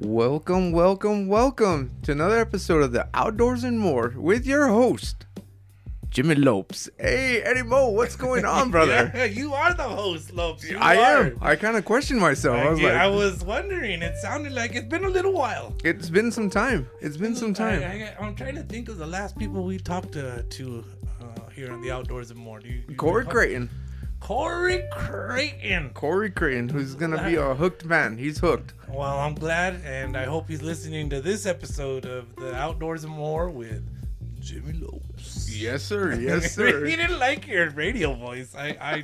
Welcome, welcome, welcome to another episode of the Outdoors and More with your host, Jimmy Lopes. Hey, Eddie Mo, what's going on, brother? Yeah, you are the host, Lopes. You I are. am. I kind of questioned myself. I was yeah, like, I was wondering. It sounded like it's been a little while. it's been some time. It's been some time. I, I, am trying to think of the last people we talked to, to uh, here on the Outdoors and More. Do you, you Corey? Creighton. Corey Creighton. Corey Creighton, who's going to be a hooked man. He's hooked. Well, I'm glad, and I hope he's listening to this episode of the Outdoors and More with Jimmy Lopes. Yes, sir. Yes, sir. he didn't like your radio voice. I, I,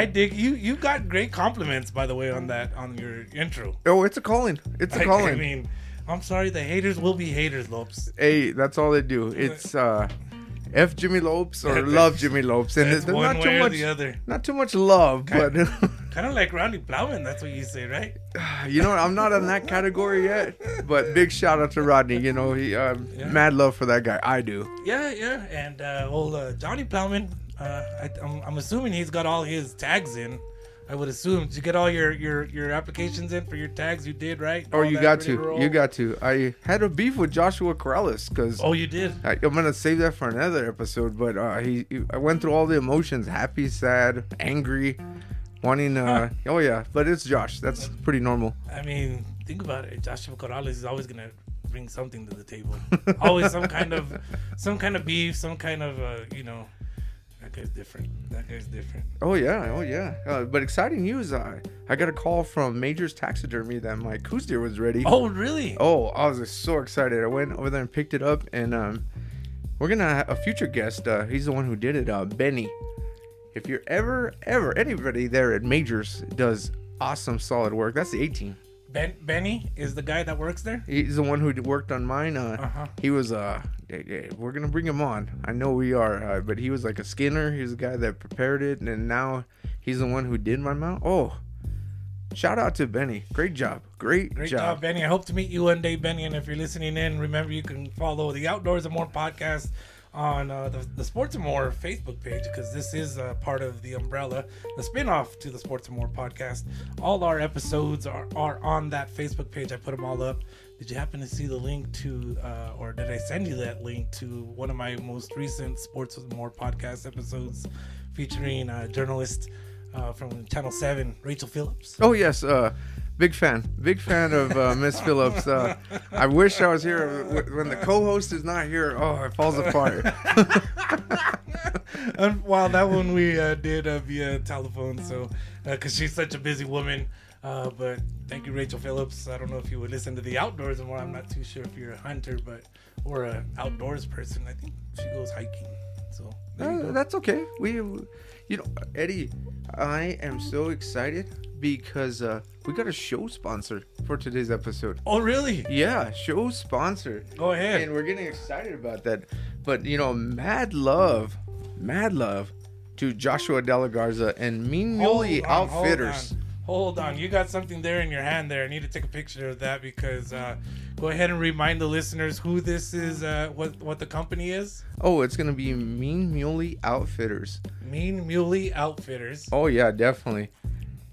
I dig you. You got great compliments, by the way, on that on your intro. oh, it's a calling. It's a calling. I mean, I'm sorry, the haters will be haters, Lopes. hey, that's all they do. It's uh, F Jimmy Lopes or love Jimmy Lopes. And there's not too much. the other. Not too much love, but Kind of like Randy Plowman. That's what you say, right? you know? I'm not in that category yet. But big shout out to Rodney. You know, he um, Yeah. mad love for that guy. I do. Yeah, yeah. And uh, old uh, Johnny Plowman. Uh, I, I'm, I'm assuming he's got all his tags in. I would assume. Did you get all your your your applications in for your tags? You did, right? Or All Oh, you got to. roll? You got to. I had a beef with Joshua Corrales because Oh, you did. I, I'm gonna save that for another episode. But uh, he, he- I went through all the emotions: happy, sad, angry, wanting. Uh, oh yeah, but it's Josh. That's pretty normal. I mean, think about it. Joshua Corrales is always gonna bring something to the table. always some kind of some kind of beef, some kind of uh, you know. That guy's different. That guy's different. Oh yeah, oh yeah. Uh, but exciting news! I I got a call from Major's Taxidermy that my Coues deer was ready. Oh, really? Oh, I was just so excited. I went over there and picked it up, and um, we're gonna have a future guest. Uh, he's the one who did it, uh, Benny. If you're ever, ever, anybody there at Majors does awesome, solid work. That's the 18. Ben Benny is the guy that works there. He's the one who worked on mine. Uh, Uh-huh. He was uh, we're gonna bring him on. I know we are, uh, but he was like a skinner. He was the guy that prepared it, and now he's the one who did my mount. Oh, shout out to Benny. Great job. Great, Great job. job, Benny. I hope to meet you one day, Benny. And if you're listening in, remember you can follow the Outdoors and More podcast on uh, the, the Sports and More Facebook page because this is uh, part of the umbrella, the spin-off to the Sports and More podcast. All our episodes are, are on that Facebook page. I put them all up. Did you happen to see the link to, uh, or did I send you that link to one of my most recent Sports with More podcast episodes featuring uh, journalist uh, from Channel 7, Rachel Phillips? Oh yes, uh, big fan, big fan of uh, Miss Phillips. Uh, I wish I was here when the co-host is not here. Oh, it falls apart. and while that one we uh, did uh, via telephone, so because she's such a busy woman. Uh, but thank you, Rachel Phillips. I don't know if you would listen to the outdoors more. I'm not too sure if you're a hunter, but or an outdoors person. I think she goes hiking. So Uh, go. that's okay. We, you know, Eddie, I am so excited because uh, we got a show sponsor for today's episode. oh, really? Yeah, show sponsor. Go ahead. and we're getting excited about that. But you know, mad love, mad love to Joshua De La Garza and Mean Muley on, hold Outfitters. on. Hold on, you got something there in your hand there. I need to take a picture of that because uh, go ahead and remind the listeners who this is, uh, what what the company is. Oh, it's gonna be Mean Muley Outfitters. Mean Muley Outfitters. Oh yeah, definitely.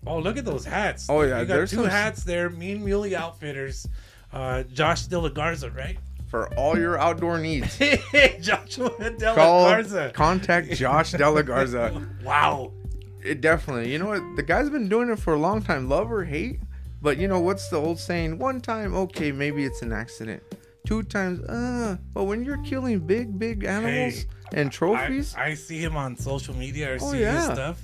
Oh, look at those hats. Oh, yeah, you got there's two some- hats there. Mean Muley Outfitters. Uh, Josh De La Garza, right? For all your outdoor needs, Joshua De La call Garza. contact Josh De La Garza. Wow. It definitely. You know what? The guy's been doing it for a long time, love or hate. But you know what's the old saying? One time, okay, maybe it's an accident. Two times, uh. But when you're killing big, big animals Hey, and trophies, I see him on social media. I Oh, see his stuff.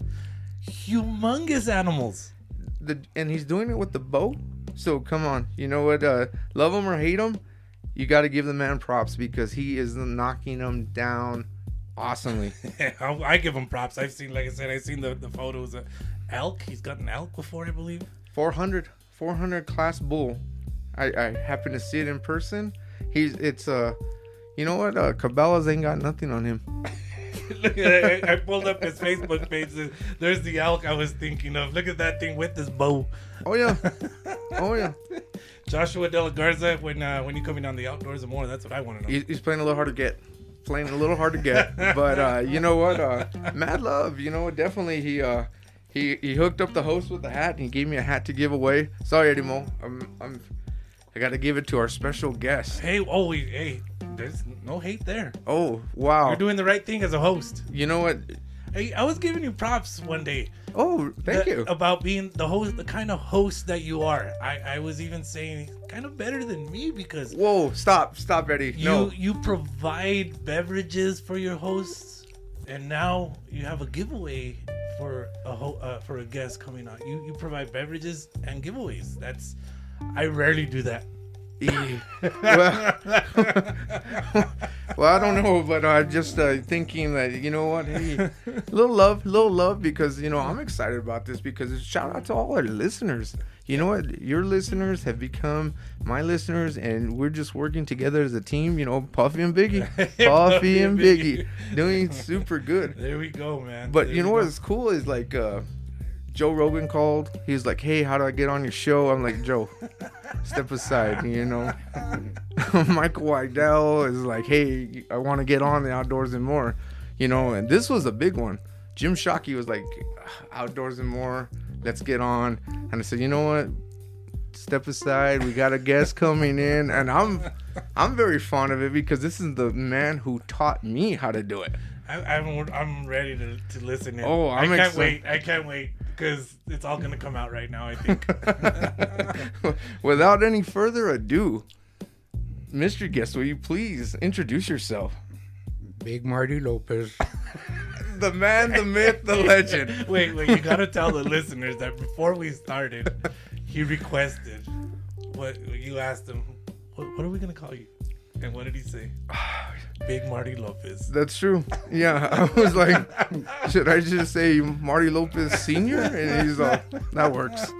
Humongous animals. the and he's doing it with the bow. So come on, you know what? Uh, love him or hate him, you got to give the man props because he is knocking them down awesomely. I, give him props. I've seen, like I said, I've seen the, the photos of elk. He's got an elk before, I believe. 400, 400 class bull. I, I happen to see it in person. He's it's uh, you know what? Uh, Cabela's ain't got nothing on him. Look at I, I pulled up his Facebook page. There's the elk I was thinking of. Look at that thing with his bow. Oh yeah, oh yeah. Joshua De La Garza, when uh, when you coming down the outdoors and more, that's what I want to know. He- He's playing a little hard to get. Playing a little hard to get, but uh, you know what? Uh, Mad Love, you know, what definitely he uh, he he hooked up the host with the hat and he gave me a hat to give away. Sorry, Eddie Mo. I'm I'm I got to give it to our special guest. Hey, oh, hey, there's no hate there. Oh, wow. You're doing the right thing as a host. you know what? Hey, I was giving you props one day. Oh, thank that- you. About being the host, the kind of host that you are. I, I was even saying kind of better than me because Whoa, stop, stop, Eddie. you no. you provide beverages for your hosts, and now you have a giveaway for a ho- uh, for a guest coming on. You you provide beverages and giveaways. That's I rarely do that. Well, well, I don't know, but I'm just uh, thinking that you know what, hey, little love, little love, because you know I'm excited about this because it's shout out to all our listeners. You know what, your listeners have become my listeners, and we're just working together as a team. You know, Puffy and Biggie, Puffy and Biggie, doing super good. There we go, man. But There you know what's cool is like uh, Joe Rogan called. He's like, "Hey, how do I get on your show?" I'm like, "Joe, step aside." You know. Michael Waddell is like, "Hey, I want to get on the outdoors and more." You know, and this was a big one. Jim Shockey was like, "Outdoors and more, let's get on." And I said, "You know what? Step aside. We got a guest coming in, and I'm, I'm very fond of it because this is the man who taught me how to do it." I, I'm I'm ready to, to listen. In. Oh, I'm I can't excited. wait. I can't wait because it's all gonna come out right now. I think. Without any further ado, Mr. Guest, will you please introduce yourself? Big Marty Lopez. The man, the myth, the legend. wait, wait. You gotta tell the listeners that before we started, he requested what you asked him. What, what are we gonna call you? And what did he say? Big Marty Lopez. That's true. Yeah, I was like, should I just say Marty Lopez Senior? And he's like, that works.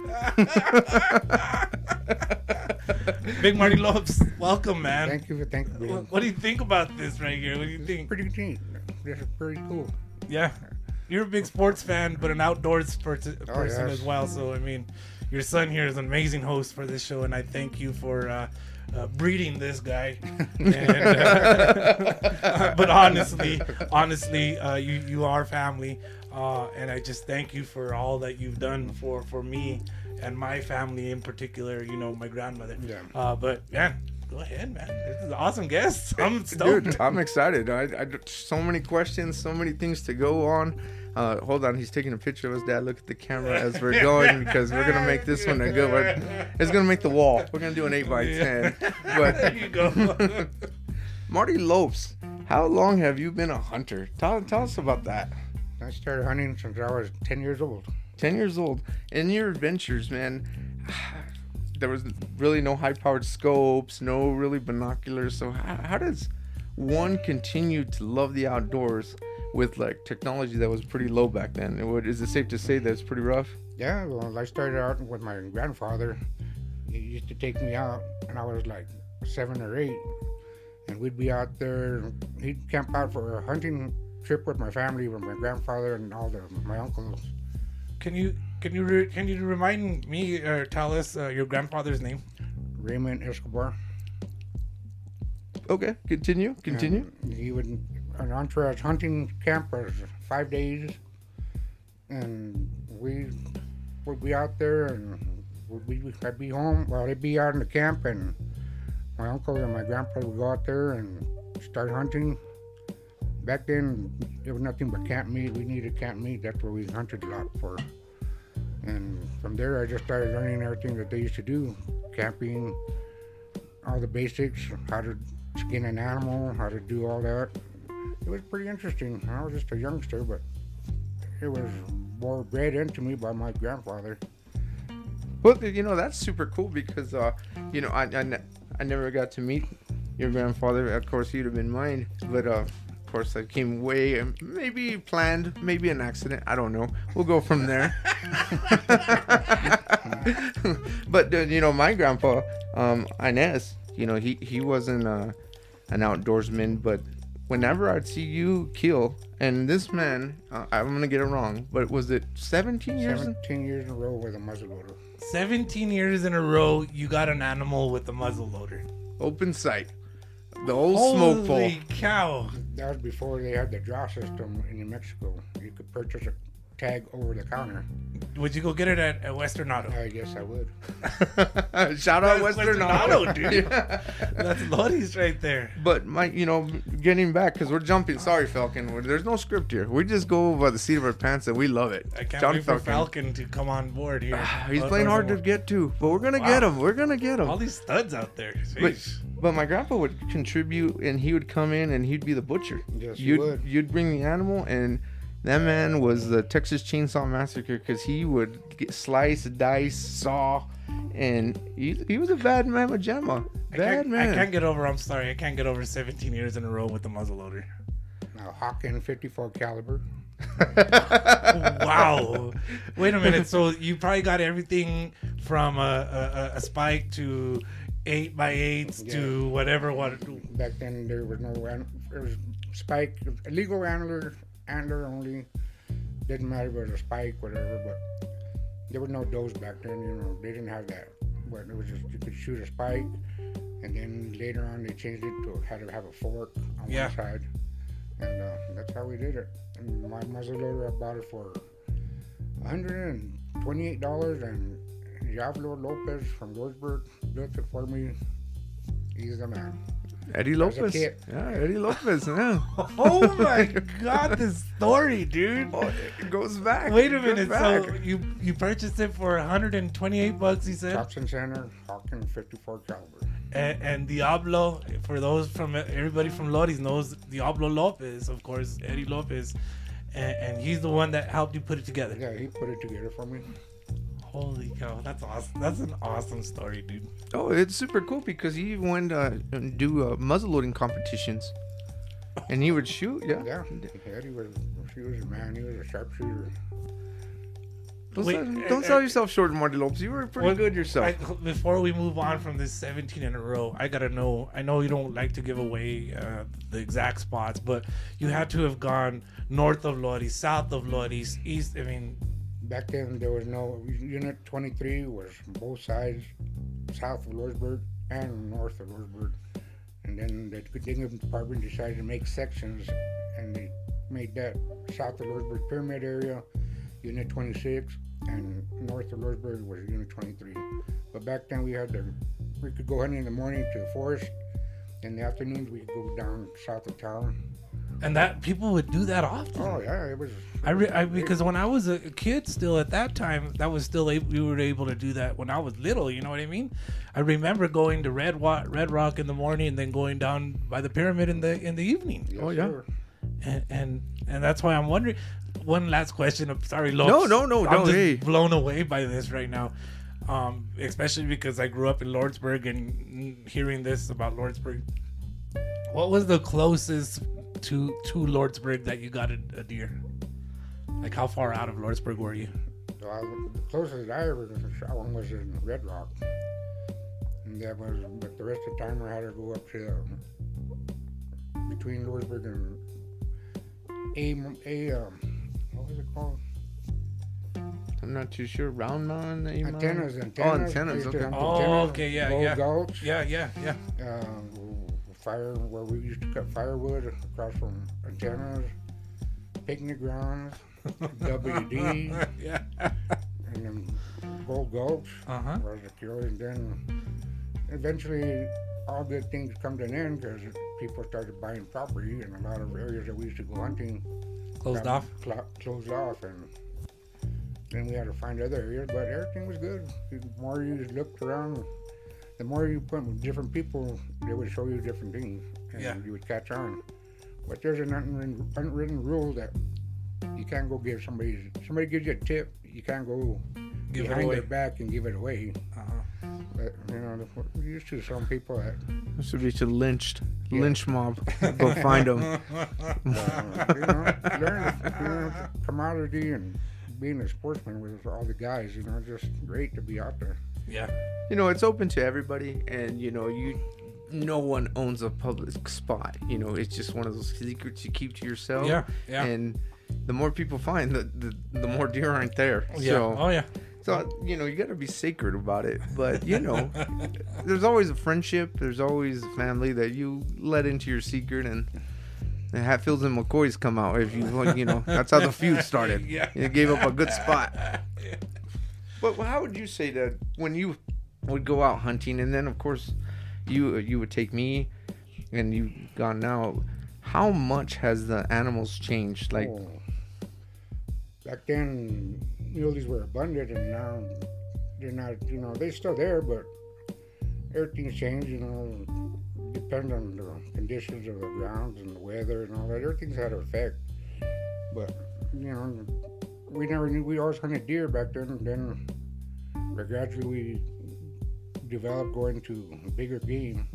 Big Marty Lopez, welcome, man. Thank you for thank you. What, what do you think about this right here? What do you think? Pretty neat. This is pretty cool. Yeah, you're a big sports fan, but an outdoors per- oh, person yes. as well. So I mean, your son here is an amazing host for this show, and I thank you for uh, uh, breeding this guy. And, uh, but honestly, honestly, uh, you you are family, uh, and I just thank you for all that you've done for for me and my family in particular. You know, my grandmother. Yeah. Uh, but man, go ahead, man. This is an awesome guest. I'm stoked. Dude, I'm excited. I, I so many questions, so many things to go on. Uh, hold on, he's taking a picture of his dad. Look at the camera as we're going because we're gonna make this one a good one. It's gonna make the wall. We're gonna do an eight by ten. But there you go. Marty Lopes, how long have you been a hunter? Tell, tell us about that. I started hunting since I was 10 years old. 10 years old. In your adventures, man, there was really no high powered scopes, no really binoculars. So, how, how does one continue to love the outdoors with like technology that was pretty low back then? It would- Is it safe to say that it's pretty rough? Yeah, well, I started out with my grandfather. He used to take me out, and I was like seven or eight. And we'd be out there. He'd camp out for a hunting trip with my family, with my grandfather and all the my uncles. Can you can you re- can you remind me or tell us uh, your grandfather's name? Raymond Escobar. Okay, continue, continue. And he would an entourage hunting camp was five days, and we would be out there, and would be I'd be home. Well, they'd be out in the camp, and my uncle and my grandpa would go out there and start hunting. Back then, there was nothing but camp meat. We needed camp meat. That's what we hunted a lot for. And from there, I just started learning everything that they used to do, camping, all the basics, how to skin an animal, how to do all that. It was pretty interesting. I was just a youngster, but it was more bred into me by my grandfather. Well, you know that's super cool because uh, you know I, I, I never got to meet your grandfather. Of course, you'd have been mine, but uh, of course that came way um, maybe planned, maybe an accident. I don't know. We'll go from there. but uh, you know, my grandpa, um, Inez, you know, he he wasn't uh, an outdoorsman, but whenever I'd see you kill, and this man, uh, I'm gonna get it wrong, but was it 17 years? 17 years in a row with a muzzleloader. 17 years in a row, you got an animal with a muzzle loader. Open sight. The old smoke pole. Holy cow! That was before they had the draw system in New Mexico. You could purchase a tag over the counter. would you go get it at, at Western Auto? I guess I would. Shout out That's Western Western Auto, Auto, dude. That's Lodi's right there. But my, you know, getting back because we're jumping. Sorry, Falcon. There's no script here. We just go by the seat of our pants and we love it. I can't John wait for Falcon to come on board here. Ah, he's Oh, playing hard to get to, but we're gonna Wow. get him. We're gonna get him. All these studs out there. But, but my grandpa would contribute, and he would come in, and he'd be the butcher. Yes, you'd would. you'd bring the animal, and that man was the Texas Chainsaw Massacre because he would get slice, dice, saw, and he, he was a bad man with Gemma. I Bad can't, man. I can't get over. I'm sorry. I can't get over 17 years in a row with the muzzleloader. Now, Hawken 54 caliber. wow. Wait a minute. So you probably got everything from a, a, a spike to eight by eights to whatever. What? Back then, there was no an- there was spike, illegal antler, antler only. Didn't matter if it was a spike, whatever. But there was no does back then. You know, they didn't have that. But it was just you could shoot a spike, and then later on they changed it to had to have a fork on Yeah. one side, and uh, that's how we did it. And my muzzleloader, I bought it for hundred and twenty-eight dollars, and Diablo Lopez from Lordsburg built it for me. He's the man. Eddie Lopez. Yeah, Eddie Lopez. Yeah. Oh my god, this story, dude. Oh, it goes back. Wait a minute. back. So you you purchased it for 128 bucks, he said, Thompson Center, Hawken 54 caliber. and, and Diablo. For those from everybody from Lodi's knows Diablo Lopez, of course, Eddie Lopez, and, and he's the one that helped you put it together. Yeah, he put it together for me. Holy cow, that's awesome. That's an awesome story, dude. Oh, it's super cool because he went uh, and do uh, muzzleloading competitions, and he would shoot. Yeah. Yeah, Eddie was, he was a man. He was a sharpshooter. Don't, Wait, sell, uh, don't uh, sell yourself short, Marty Lopez. You were pretty Well, good yourself. I, before we move on from this 17 in a row, I gotta know. I know you don't like to give away uh, the exact spots, but you had to have gone north of Lodi, south of Lodi, east. I mean, Back then, there was no Unit 23 was both sides, south of Lordsburg and north of Lordsburg. And then the Dingham Department decided to make sections, and they made that south of Lordsburg Pyramid area, Unit 26, and north of Lordsburg was Unit 23. But back then, we had to, we could go hunting in the morning to the forest. In the afternoons, we could go down south of town. And that people would do that often. Oh yeah, it was. I, re- I because when I was a kid, still at that time, that was still able, we were able to do that when I was little. You know what I mean? I remember going to Red Rock, Red Rock in the morning, and then going down by the pyramid in the in the evening. Yes, Oh, yeah. sir. and and and that's why I'm wondering. One last question. I'm sorry, Lopes. No, no, no, I'm no, just hey. blown away by this right now, um, especially because I grew up in Lordsburg and hearing this about Lordsburg. What was the closest to to Lordsburg that you got a, a deer? Like how far out of Lordsburg were you? So I, the closest I ever shot one was in Red Rock. And that was, but the rest of the time I had to go up to uh, between Lordsburg and A, A um, what was it called? I'm not too sure. Round Mountain. A Mountain? Antennas, Oh, antennas. antennas. We used to Okay. hunt Oh, okay, yeah, Gold yeah. Gulch, Yeah, yeah, yeah. um, fire where we used to cut firewood across from antennas, picnic grounds, WD, yeah. and then Gold Gulch. Uh huh. was cure, and then eventually all good things come to an end because people started buying property, and a lot of areas that we used to go hunting Closed off. clo- closed off, and then we had to find other areas. But everything was good. The more you looked around, the more you put with different people, they would show you different things, and Yeah. you would catch on. But there's an unwritten, unwritten rule that you can't go give somebody somebody gives you a tip, you can't go Give it behind away. their back and give it away. Uh-huh. But, you know, we're used to some people that, This would be to lynched. Yeah. Lynch mob. Go find them. uh, you know, learn you know, commodity and being a sportsman with all the guys, you know, just great to be out there. Yeah. you know it's open to everybody and you know you no one owns a public spot you know it's just one of those secrets you keep to yourself Yeah, yeah. and the more people find the the, the more deer aren't there Yeah. so oh yeah. so you know you got to be sacred about it but you know there's always a friendship there's always a family that you let into your secret and the Hatfields and McCoys come out if you want, you know. That's how the feud started. Yeah. It gave up a good spot. But how would you say that when you would go out hunting, and then of course you you would take me, and you've gone now? How much has the animals changed? Like, Oh. back then, muleys were abundant, and now they're not. You know, they're still there, but everything's changed. You know, depend on the conditions of the grounds and the weather and all that. Everything's had an effect. But you know, we never knew. We always hunted deer back then. And then, but gradually, we developed going to bigger game.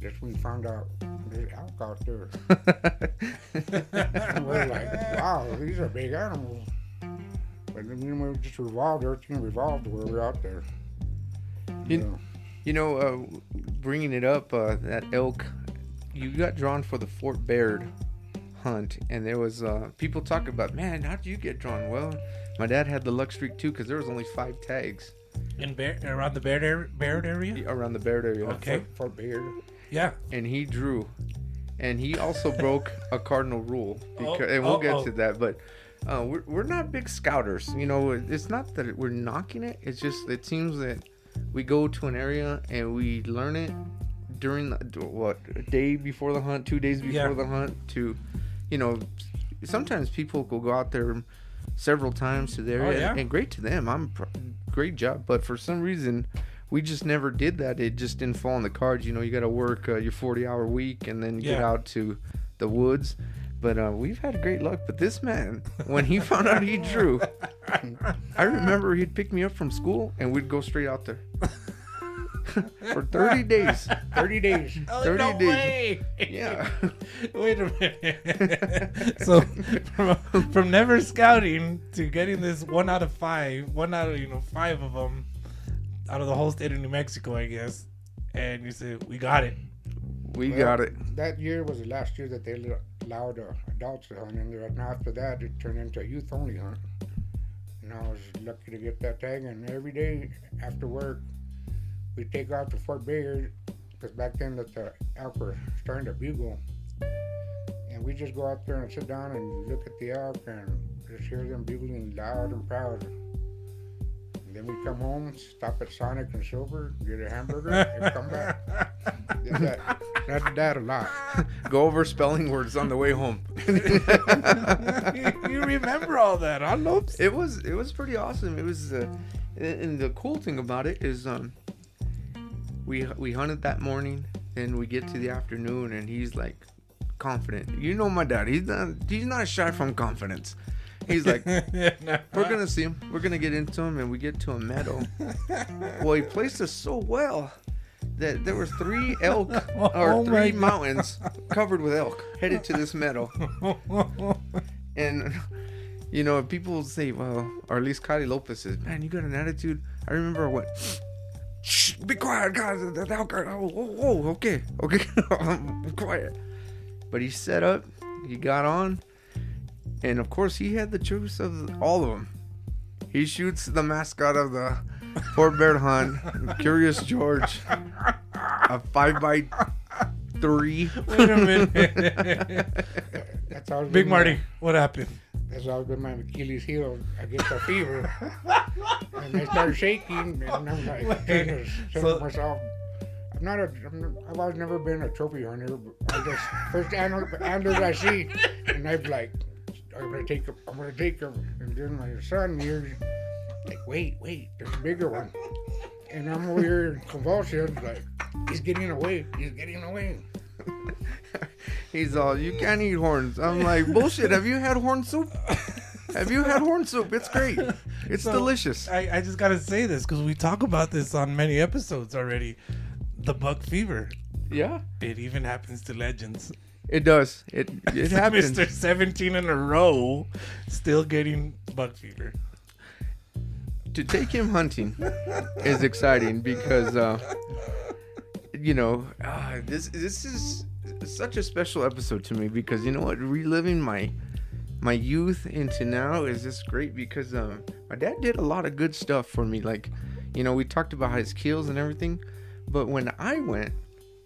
That's when we found out there's elk out there. We're like, wow, these are big animals. But then we just revolved, everything revolved where we're out there. You- know. you know, uh, bringing it up, uh, that elk, you got drawn for the Fort Bayard hunt, and there was uh, people talking about, man, how'd you get drawn? Well, my dad had the luck streak too, because there was only five tags In Bear, around the Bayard, area, Bayard area? around the Bayard area. Okay. For, Fort Bayard. Yeah. and he drew, and he also broke a cardinal rule. Because, Oh, and we'll oh, get oh. to that, but. Uh, we're, we're not big scouters, you know. It's not that we're knocking it. It's just it seems that we go to an area and we learn it during the, what day before the hunt, two days before Yeah. the hunt. To, you know, sometimes people will go out there several times to the area, Oh, yeah? and great to them. I'm pr- great job, but for some reason, we just never did that. It just didn't fall in the cards. You know, you got to work uh, your 40 hour week and then get out to the woods. But uh, we've had great luck. But this man, when he found out he drew, I remember he'd pick me up from school and we'd go straight out there for 30 days. 30 days. 30 no days. way. Yeah. Wait a minute. so from, from never scouting to getting this one out of five, one out of you know five of them out of the whole state of New Mexico, I guess. And you said we got it. We Well, got it. That year was the last year that they allowed uh, adults to hunt in there. And after that, it turned into a youth only hunt. And I was lucky to get that tag. And every day after work, we take off to Fort Bayard because back then that the elk were starting to bugle. And we just go out there and sit down and look at the elk and just hear them bugling loud and proud. And then we come home, stop at Sonic and Silver, get a hamburger, and come back. Did that, that, did that a lot. Go over spelling words on the way home. you remember all that, huh, Lopes? it was it was pretty awesome. It was, uh, and the cool thing about it is, um, we we hunted that morning, and we get to the mm. afternoon, and he's like confident. You know my dad. He's not he's not shy from confidence. He's like, we're gonna see him. We're gonna get into him, and we get to a meadow. well, he placed us so well that there were three elk oh or Oh three mountains covered with elk headed to this meadow. And you know, people say, well, or at least Kylie Lopez says, "Man, you got an attitude." I remember went, "Shh, be quiet, guys." Oh, oh, oh, okay, okay, quiet. But he set up, he got on, and of course, he had the choice of all of them. He shoots the mascot of the Fort Bayard Hunt, Curious George, a five by three. Wait a minute. That's Big Marty, what happened? That's always been my Achilles heel. I get the fever, and I start shaking, and I'm like So- myself, I'm not a, I'm, I've always never been a trophy hunter. I just first animals I see, and I'm like, I'm gonna take. 'em, I'm gonna take them. And then my son hears, like, wait, wait, there's a bigger one, and I'm over here in convulsions, like, he's getting away, he's getting away. He's all, you can't eat horns. I'm like, bullshit. Have you had horn soup? Have you had horn soup? It's great. It's So, delicious. I, I just gotta say this because we talk about this on many episodes already. The buck fever. Yeah, It even happens to legends. it does. It it happens. Mr. 17 in a row, still getting buck fever. To take him hunting is exciting because, uh, you know, this this is such a special episode to me because you know what, reliving my my youth into now is just great because um, my dad did a lot of good stuff for me. Like, you know, we talked about his kills and everything, but when I went,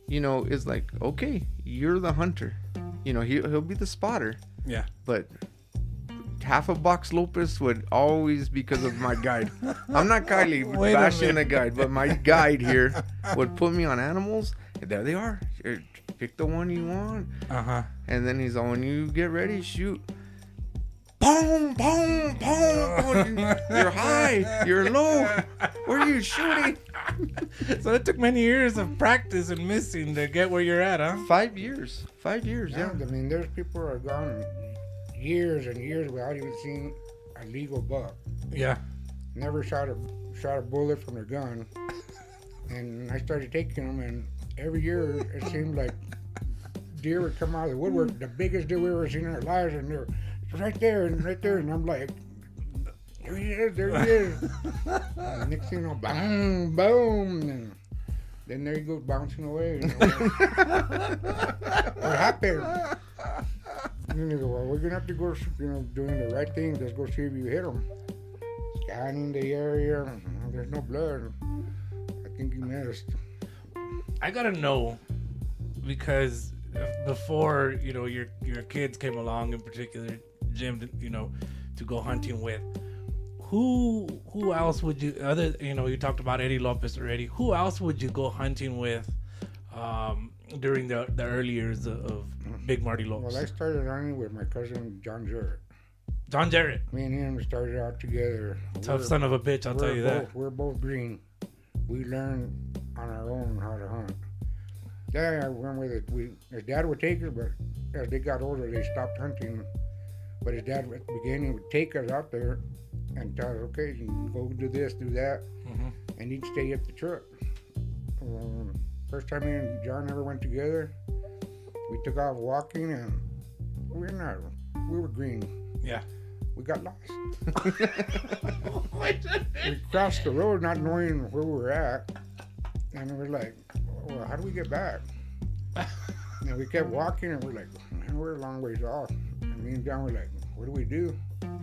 you know, it's like, okay, you're the hunter. You know, he, he'll be the spotter, Yeah. but half a box Lopez would always because of my guide. I'm not Kylie Wait a bashing the guide, but my guide here would put me on animals. And there they are. Here, Pick the one you want. Uh huh. And then he's all, when you get ready, shoot. Boom, boom, boom. You're high. You're low. Where are you shooting? So it took many years of practice and missing to get where you're at, huh? Five years. Five years, Yeah, yeah. I mean, there's people who are gone years and years without even seeing a legal buck. Yeah. Never shot a shot a bullet from their gun. And I started taking them, and every year it seemed like deer would come out of the woodwork, the biggest deer we ever seen in our lives, and they're right there and right there, and I'm like, there he is, there he is. and next thing you know, boom, boom, and then there he goes bouncing away. You know? what happened? And they go, well, we're gonna have to go, you know, doing the right thing. Let's go see if you hit him. Scanning the area. There's no blood. I think you missed. I gotta know because before you know your your kids came along, in particular Jim, you know, to go hunting with. Who who else would you other you know you talked about Eddie Lopez already? Who else would you go hunting with um, during the the early years of, Big Marty Lopez? Well, I started hunting with my cousin John Jarrett. John Jarrett, Me and him started out together. tough We're- son of a bitch, I'll tell you both, that. We're both green. We learned on our own how to hunt. Yeah, I went with it. We, his dad would take us, but as they got older, they stopped hunting. But his dad at the beginning would take us out there and tell us, okay, you can go do this, do that, Mhm. and he'd stay at the truck. Um, first time me and John ever went together, we took off walking and we were not, we were green. Yeah. We got lost. we crossed the road not knowing where we were at, and we're like, well, how do we get back? And we kept walking, and we're like, man, we're a long ways off. And me and John were like, what do we do? And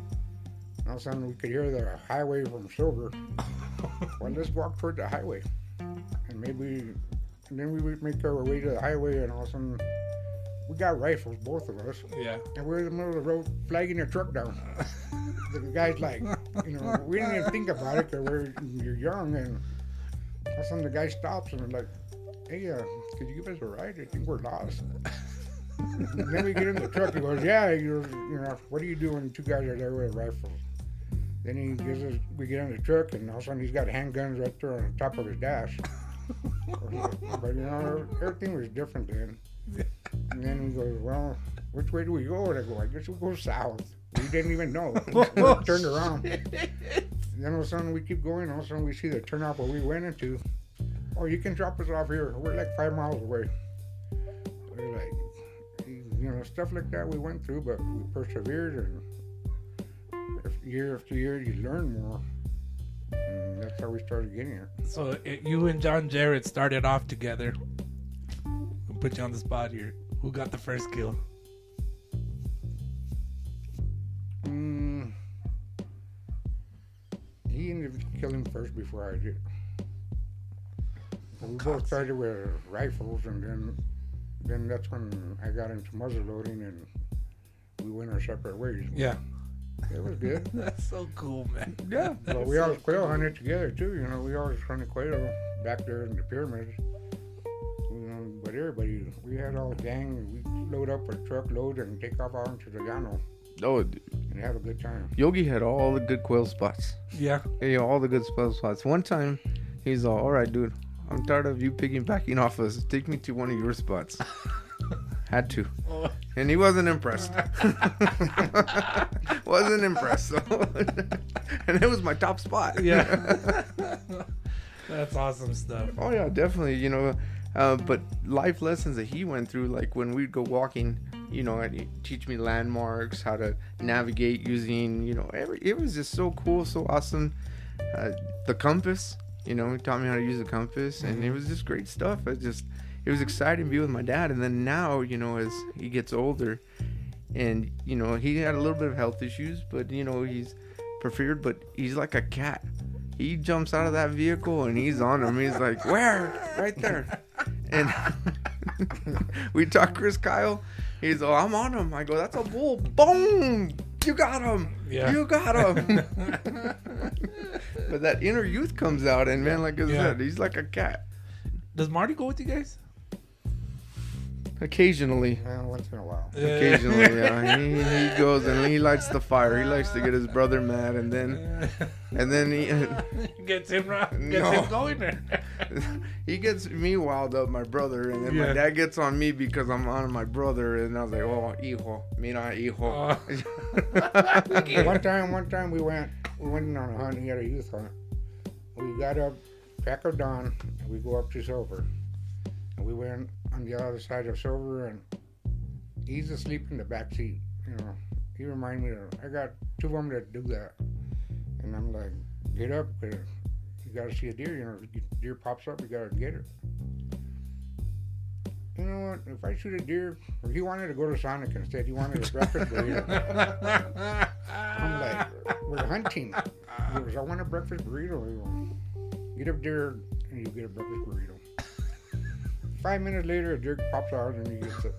all of a sudden, we could hear the highway from Silver. well, let's walk toward the highway, and maybe, and then we would make our way to the highway, and all of a sudden, we got rifles, both of us, Yeah. and we're in the middle of the road flagging a truck down. the guy's like, you know, we didn't even think about it because we're you're young, and all of a sudden the guy stops and we're like, hey, uh, could you give us a ride? I think we're lost. then we get in the truck. He goes, yeah, you're, you know, what do you do when two guys are there with rifles? Then he gives us, we get in the truck, and all of a sudden he's got handguns right there on the top of his dash. but you know, everything was different then. And then he goes, well, which way do we go? And I go, I guess we'll go south. We didn't even know. We oh, turned around. And then all of a sudden we keep going. All of a sudden we see the turnout where we went into. Oh, you can drop us off here. We're like five miles away. We're like, you know, stuff like that we went through, but we persevered. And year after year, you learn more. And that's how we started getting here. So it, you and John Jarrett started off together. I'll put you on the spot here. Who got the first kill? First before I did. we both started with rifles, and then then that's when I got into muzzle loading, and we went our separate ways. Yeah. It was good. That's so cool, man. Yeah. but we always quail hunted together too. You know, we always hunted quail back there in the pyramids. You know, but everybody, we had all gang. We load up a truckload and take off out into the llano Oh, d- and have a good time. Yogi had all the good quail spots. Yeah. Yeah, all the good quail spots. One time, he's all, all right, dude. I'm tired of you piggybacking off us. Take me to one of your spots. Had to. Oh. And he wasn't impressed. wasn't impressed. So. and it was my top spot. Yeah. That's awesome stuff. Oh yeah, definitely. You know, uh, but life lessons that he went through, like when we'd go walking, you know, and he'd teach me landmarks, how to navigate using, you know, every. It was just so cool, so awesome. Uh, the compass, you know, he taught me how to use the compass, and it was just great stuff. I just, it was exciting to be with my dad, and then now, you know, as he gets older, and you know, he had a little bit of health issues, but you know, he's preferred, but he's like a cat he jumps out of that vehicle and he's on him. He's like, "Where? Right there." And we talk Chris Kyle. He's, "Oh, I'm on him." I go, "That's a bull." Boom. You got him. Yeah. You got him. but that inner youth comes out, and man, like I Yeah. said, he's like a cat. Does Marty go with you guys? Occasionally. Well, once in a while. Occasionally, yeah. He, he goes and he lights the fire. He likes to get his brother mad, and then and then he gets him right. Gets No. him going there. he gets me wild up, my brother, and then Yeah. my dad gets on me because I'm on my brother, and I was like, oh, hijo, mira, hijo. Oh. one time, one time we went, we went on a hunt. We had a youth hunt. We got up, crack of dawn, and we go up to Silver. And we went on the other side of Silver, and he's asleep in the back seat. You know, he reminded me of. I got two of them that do that, and I'm like, get up, 'cause you gotta see a deer. You know, if deer pops up, you gotta get it. You know what? If I shoot a deer, or he wanted to go to Sonic instead, he wanted a breakfast burrito. I'm like, we're hunting. He goes, I want a breakfast burrito. Get up there and you get a breakfast burrito. Five minutes later, a jerk pops out and he gets it.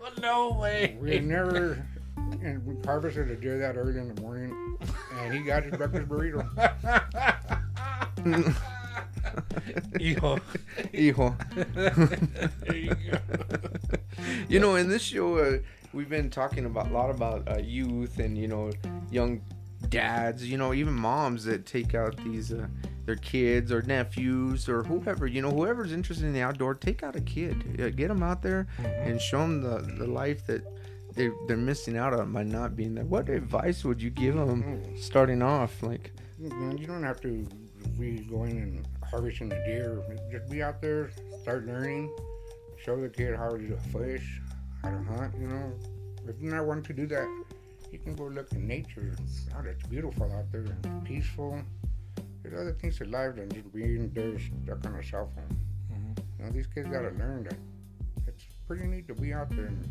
no way. We had never and we harvested a deer that early in the morning, and he got his breakfast burrito. Hijo. hijo. You you know, in this show, uh, we've been talking about a lot about uh, youth and you know, young dads. You know, even moms that take out these uh, their kids or nephews or mm-hmm. whoever. You know, whoever's interested in the outdoor, take out a kid, get them out there mm-hmm. and show them the the life that. They, they're missing out on by not being there. What advice would you give them mm-hmm. starting off? Like, you don't have to be going and harvesting a deer. Just be out there, start learning, show the kid how to fish, how to hunt. You know, if you not want to do that, you can go look in nature. Oh, it's beautiful out there and peaceful. There's other things in life than just being there stuck on a cell phone. You know, these kids gotta learn that it's pretty neat to be out there. And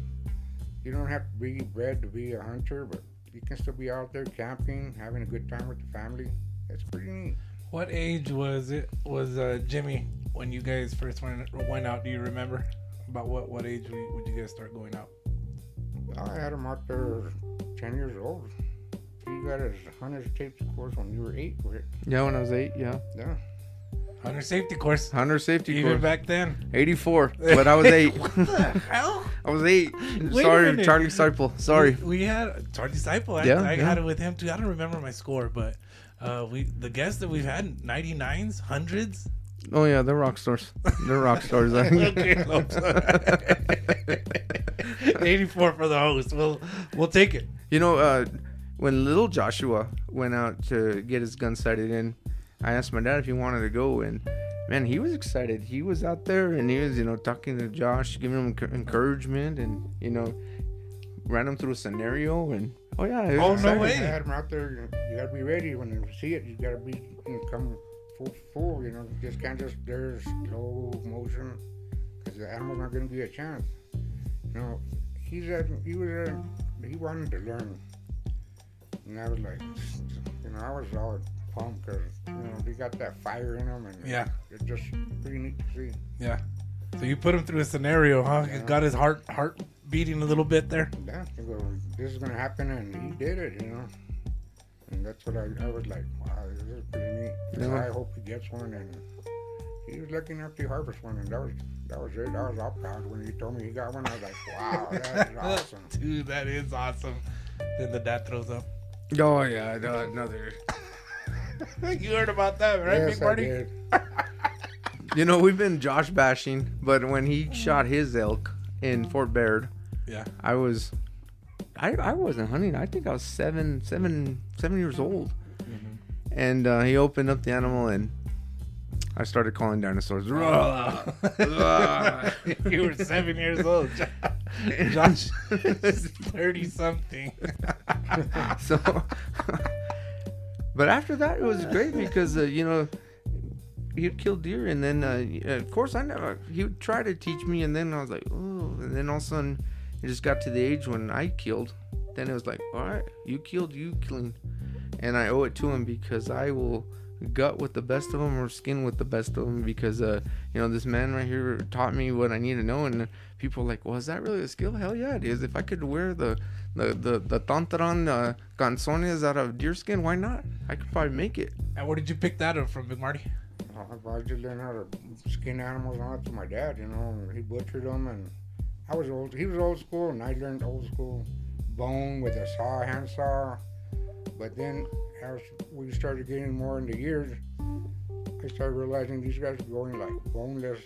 you don't have to be bred to be a hunter, but you can still be out there camping, having a good time with the family. It's pretty neat. What age was it? Was uh, Jimmy when you guys first went went out? Do you remember? About what what age would you guys start going out? I had him out there 10 years old. He got his hunter's tapes course when you were eight. right? yeah, when I was eight, yeah, Yeah. Hunter safety course. hunter safety Course. Even course, back then. eighty-four, but I was eight. what the hell? I was eight. a Sorry. Charlie Seipel. Sorry. We, we had Charlie Disciple. I, Yeah, I yeah. had it with him too. I don't remember my score, but uh, we the guests that we've had 99s, hundreds. Oh yeah, they're rock stars. They're rock stars. Okay, no, 84 for the host. We'll we'll take it. you know, uh, when little Joshua went out to get his gun sighted in, I asked my dad if he wanted to go, and man, he was excited. He was out there and he was, you know, talking to Josh, giving him encouragement, and you know, ran him through a scenario, and oh yeah, he was Oh, no excited. way. I had him out there. You gotta be ready when you see it. You gotta be you know, come full, full. You know, you just can't just there's slow motion because the animal's not gonna give you a chance. You know, he's at he was at, he wanted to learn, and I was like, you know, I was all pumped because you know they got that fire in them, and Yeah. it's just pretty neat to see. Yeah. So you put him through a scenario, huh? He got his heart heart beating a little bit there. Yeah, go, this is gonna happen, and he did it, you know. And that's what I, I was like, wow, this is pretty neat. Yeah. I hope he gets one, and he was lucky enough to harvest one, and that was that was it. I was all proud when he told me he got one. I was like, wow, that is awesome. Dude, that is awesome. Then the dad throws up. Oh yeah, no- another. you heard about that, right, yes, Big I Marty? did. You know, we've been Josh bashing, but when he shot his elk in Fort Bayard, Yeah. I was, I, I wasn't hunting. I think I was seven, seven, seven years old. And uh, he opened up the animal, and I started calling dinosaurs. you were seven years old. Josh is 30 something. so, but after that, it was great because uh, you know he'd kill deer, and then uh, of course I never. He would try to teach me, and then I was like, oh, and then all of a sudden it just got to the age when I killed. Then it was like, all right, you killed, you clean, and I owe it to him because I will gut with the best of them or skin with the best of them because uh you know this man right here taught me what I need to know and people are like well is that really a skill hell yeah it is if I could wear the the the, the tantaran uh, canzones out of deer skin why not I could probably make it And where did you pick that up from, Big Marty? Uh, I just learned how to skin animals and all that to my dad, you know, and he butchered them. And I was old, he was old school, and I learned old school bone with a saw, hand saw. But then as we started getting more into years, I started realizing these guys were going like boneless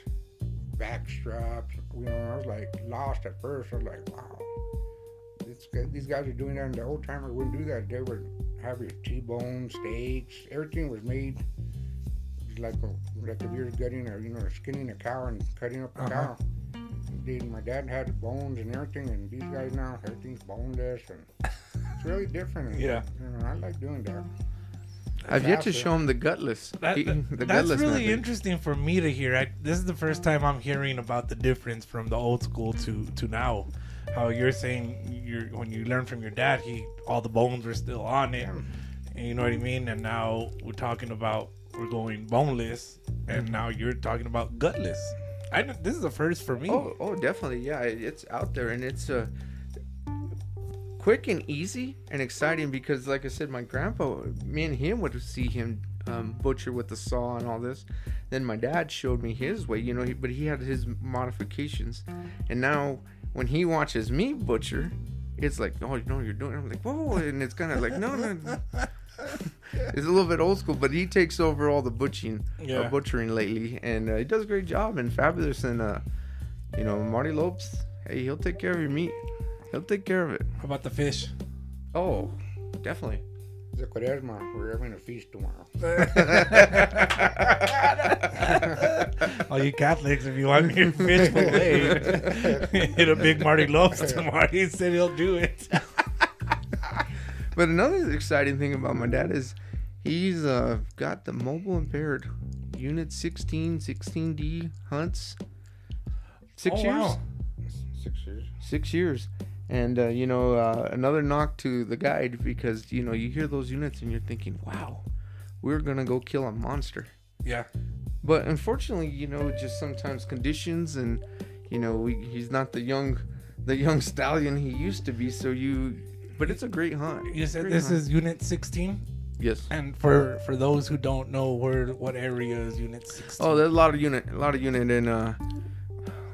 back straps. You know, I was like lost at first. I was like, wow. This, these guys are doing that, and the old timers wouldn't do that. They would have your T-bone steaks. Everything was made like a, like if you're gutting or you know skinning a cow and cutting up a Uh-huh. cow. Indeed, my dad had bones and everything, and these guys now everything's boneless, and it's really different. Yeah. you know, I like doing that. I've yet to show him the gutless That, eating that- the that's gutless really method. interesting for me to hear. I, this is the first time I'm hearing about the difference from the old school to to now. How you're saying you're when you learn from your dad, he all the bones were still on it, and you know what I mean. And now we're talking about we're going boneless, and now you're talking about gutless. I didn't- this is the first for me. Oh, oh, definitely. Yeah, it's out there and it's uh, quick and easy and exciting because, like I said, my grandpa, me and him would see him um, butcher with the saw and all this. Then my dad showed me his way, you know, he, but he had his modifications. And now when he watches me butcher, it's like, oh, you know you're doing. I'm like, whoa, and it's kind of like, no, no. no. it's a little bit old school, but he takes over all the butchering, Yeah. uh, butchering lately, and uh, he does a great job and fabulous. And uh, you know, Marty Lopes, hey, he'll take care of your meat. He'll take care of it. How about the fish? Oh, definitely. The Cuaresma, we're having a feast tomorrow. All you Catholics, if you want your fish fillet, hit a big Marty Lopes tomorrow. He said he'll do it. But another exciting thing about my dad is he's uh, got the mobile impaired unit 16, 16D hunts. Six Oh, years. wow. Six years. Six years. And uh, you know, uh, another knock to the guide because you know you hear those units and you're thinking, "Wow, we're gonna go kill a monster." Yeah. But unfortunately, you know, just sometimes conditions and you know, we, he's not the young the young stallion he used to be. So you, but it's a great hunt. You said this hunt. is Unit 16, yes. and for for those who don't know where what area is Unit 16. Oh, there's a lot of unit, a lot of unit, and uh,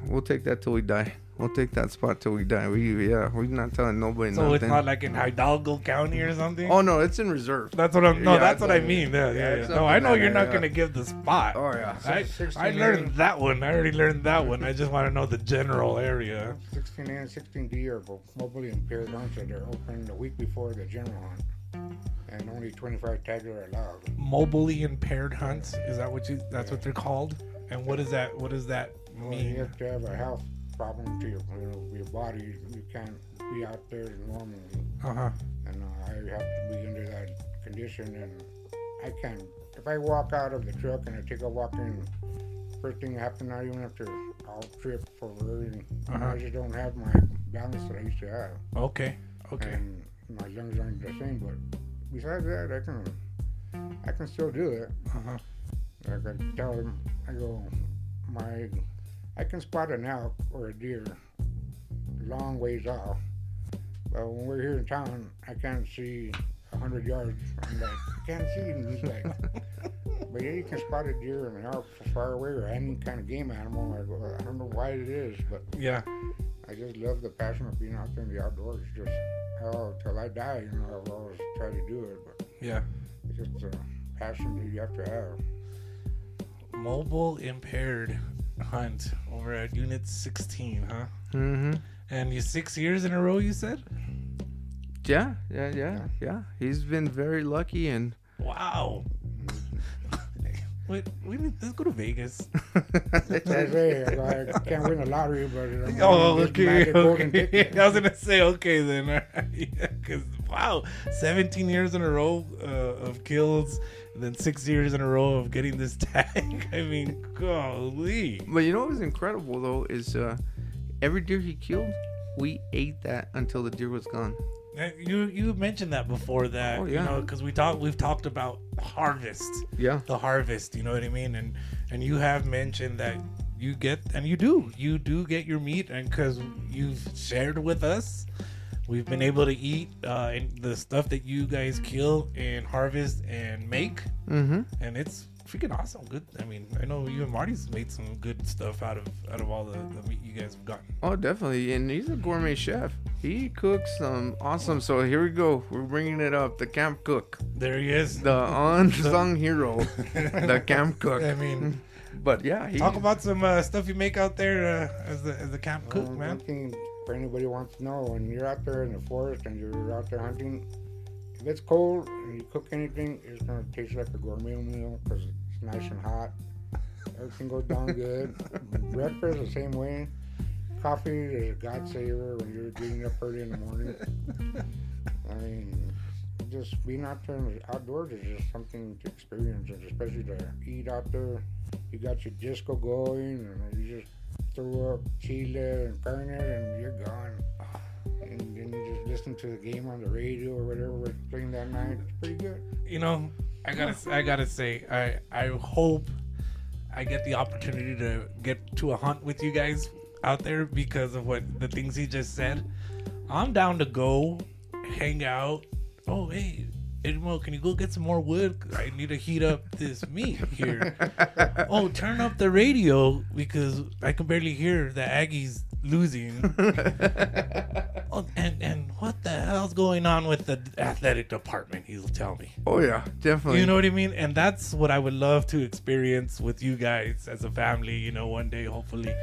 we'll take that till we die. We'll take that spot till we die. We yeah, we're not telling nobody so it's nothing. not like in Hidalgo County or something. oh no, it's in reserve. That's what I'm. No, Yeah, that's what I mean. Yeah, yeah. yeah, yeah. No, I know you're not area. gonna give the spot. Oh yeah. I, I 16 learned that one. I already learned that one. I just want to know the general area. 16A and 16D are both mobily impaired hunts that are open the week before the general hunt. And only 25 tags are allowed. Mobily impaired hunts. Is that what you? That's what they're called. And what does that? What does that Well, you have to have a health problem to your, you know, your body. You can't be out there normally. Uh huh. And uh, I have to be under that condition. And I can't, if I walk out of the truck and I take a walk in, first thing that happens, I even have to, I'll trip for and Uh-huh. I just don't have my balance that I used to have. Okay. Okay. and my lungs aren't the same. But besides that, I can I can still do it. Uh-huh. I can tell them I go my I can spot an elk or a deer long ways off. But when we're here in town, I can't see a hundred yards. I'm like, I can't see him. He's like, but yeah, you can spot a deer and an elk far away or any kind of game animal. I go, I don't know why it is, but Yeah. I just love the passion of being out there in the outdoors. Just oh, till I die, you know, I'll always try to do it. But Yeah. it's just a passion that you have to have. Mobile impaired hunt over at Unit 16, huh? Mm-hmm. And you six years in a row, you said? Yeah, yeah, yeah, yeah. He's been very lucky and. Wow. Wait, we need, let's go to Vegas. I say I, I can't win the lottery, but I'm Oh, okay, magic golden okay. I was gonna say okay then. yeah, because wow, 17 years in a row uh, of kills, then six years in a row of getting this tag. I mean, golly. But you know what was incredible though is uh, every deer he killed, we ate that until the deer was gone. Uh, You you mentioned that before that Oh, you yeah. know because we talked we've talked about harvest Yeah. the harvest you know what I mean and and you have mentioned that you get and you do you do get your meat and because you've shared with us we've been able to eat uh, and the stuff that you guys kill and harvest and make Mm-hmm. and it's freaking awesome good I mean I know you and Marty's made some good stuff out of out of all the, the meat you guys have gotten Oh, definitely. And he's a gourmet chef. He cooks some awesome. So here we go. We're bringing it up. The camp cook, there he is the unsung hero, the camp cook. I mean But yeah, he, Talk about some uh, stuff you make out there uh, as the as the camp cook, Um, man. For anybody who wants to know, when you're out there in the forest and you're out there hunting, if it's cold and you cook anything, it's gonna taste like a gourmet meal because it's nice and hot. Everything goes down good. Breakfast the same way. Coffee is a god saver when you're getting up early in the morning. I mean, just being out there in the outdoors is just something to experience, and especially to eat out there. You got your disco going, and you just throw up chile and carne, and you're gone. And then you just listen to the game on the radio or whatever was playing that night. It's pretty good. You know, I gotta I gotta say, I I hope I get the opportunity to get to a hunt with you guys out there because of what the things he just said. I'm down to go hang out. Oh hey. Edmo, can you go get some more wood? I need to heat up this meat here. oh, turn up the radio because I can barely hear the Aggies losing. Oh, and and what the hell's going on with the athletic department? He'll tell me. oh yeah, definitely. You know what I mean? And that's what I would love to experience with you guys as a family. You know, one day hopefully,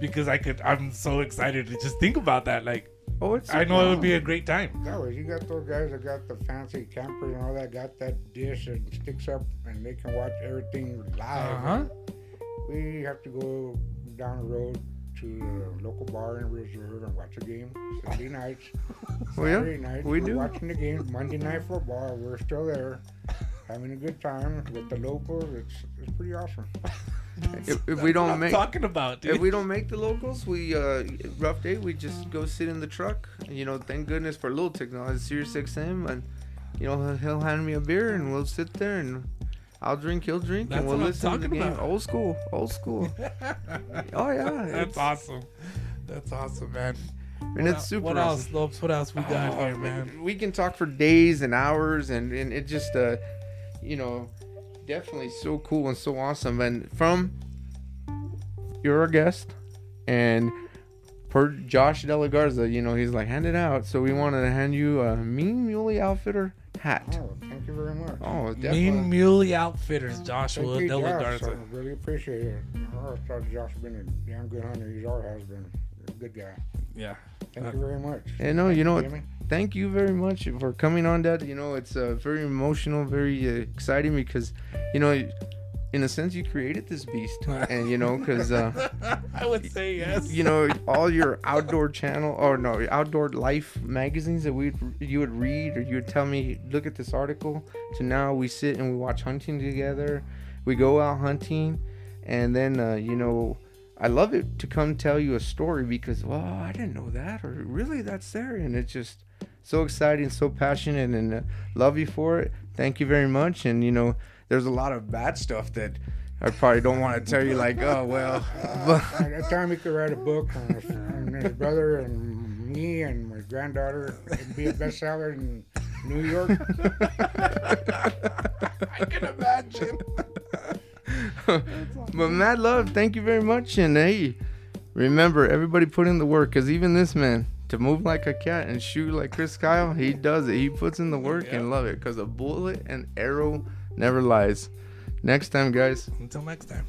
because I could. I'm so excited to just think about that. Like, oh, it's I know it would be a great time. That way, you got those guys that got the fancy campers and all that, got that dish and sticks up, and they can watch everything live. Uh huh. We have to go down the road to the local bar and reserve and watch a game Sunday nights. Oh, yeah, Saturday nights, we we're do. watching the games. Monday night football, we're still there, having a good time with the locals. It's it's pretty awesome. If, if we don't make talking about, dude. if we don't make the locals, we uh rough day. We just go sit in the truck. You know, thank goodness for little technology, Sirius XM, and you know he'll- hand me a beer and we'll sit there and I'll drink, he'll drink, That's and we'll listen to the game. about. Old school, old school. oh yeah, That's awesome. That's awesome, man. and What it's super. What awesome. else, Lopes? What else we got Oh, here, man? We can talk for days and hours, and, and it just, uh, you know, definitely so cool and so awesome. And from you're a guest, and per Josh De La Garza, you know, he's like, hand it out. So we wanted to hand you a Mean Muley Outfitter hat. Oh, thank you very much. Oh, definitely. Mean Muley Outfitters, Thank Joshua you, De La Josh. Garza. I really appreciate it. I always thought Josh has been a damn good hunter. He's always has been. A good guy. Yeah. Thank you very much. And no, you know what? Thank you very much for coming on dad. You know it's uh, very emotional very uh, exciting because you know in a sense you created this beast. And you know because uh, I would say yes. you know all your outdoor channel or no outdoor life magazines that we you would read or you would tell me look at this article. To now we sit and we watch hunting together. We go out hunting and then uh, you know i love it to come tell you a story because well i didn't know that or really? That's there? And it's just so exciting so passionate and uh, love you for it thank you very much and you know there's a lot of bad stuff that I probably don't want to tell you like, oh well, but At that time, he could write a book on his, on his brother and me and my granddaughter. It'd be a bestseller in New York. I can imagine. but mad love, thank you very much. And hey, remember everybody put in the work, cause even this man to move like a cat and shoot like Chris Kyle, he does it. He puts in the work and love it, cause a bullet and arrow never lies. Next time, guys. Until next time.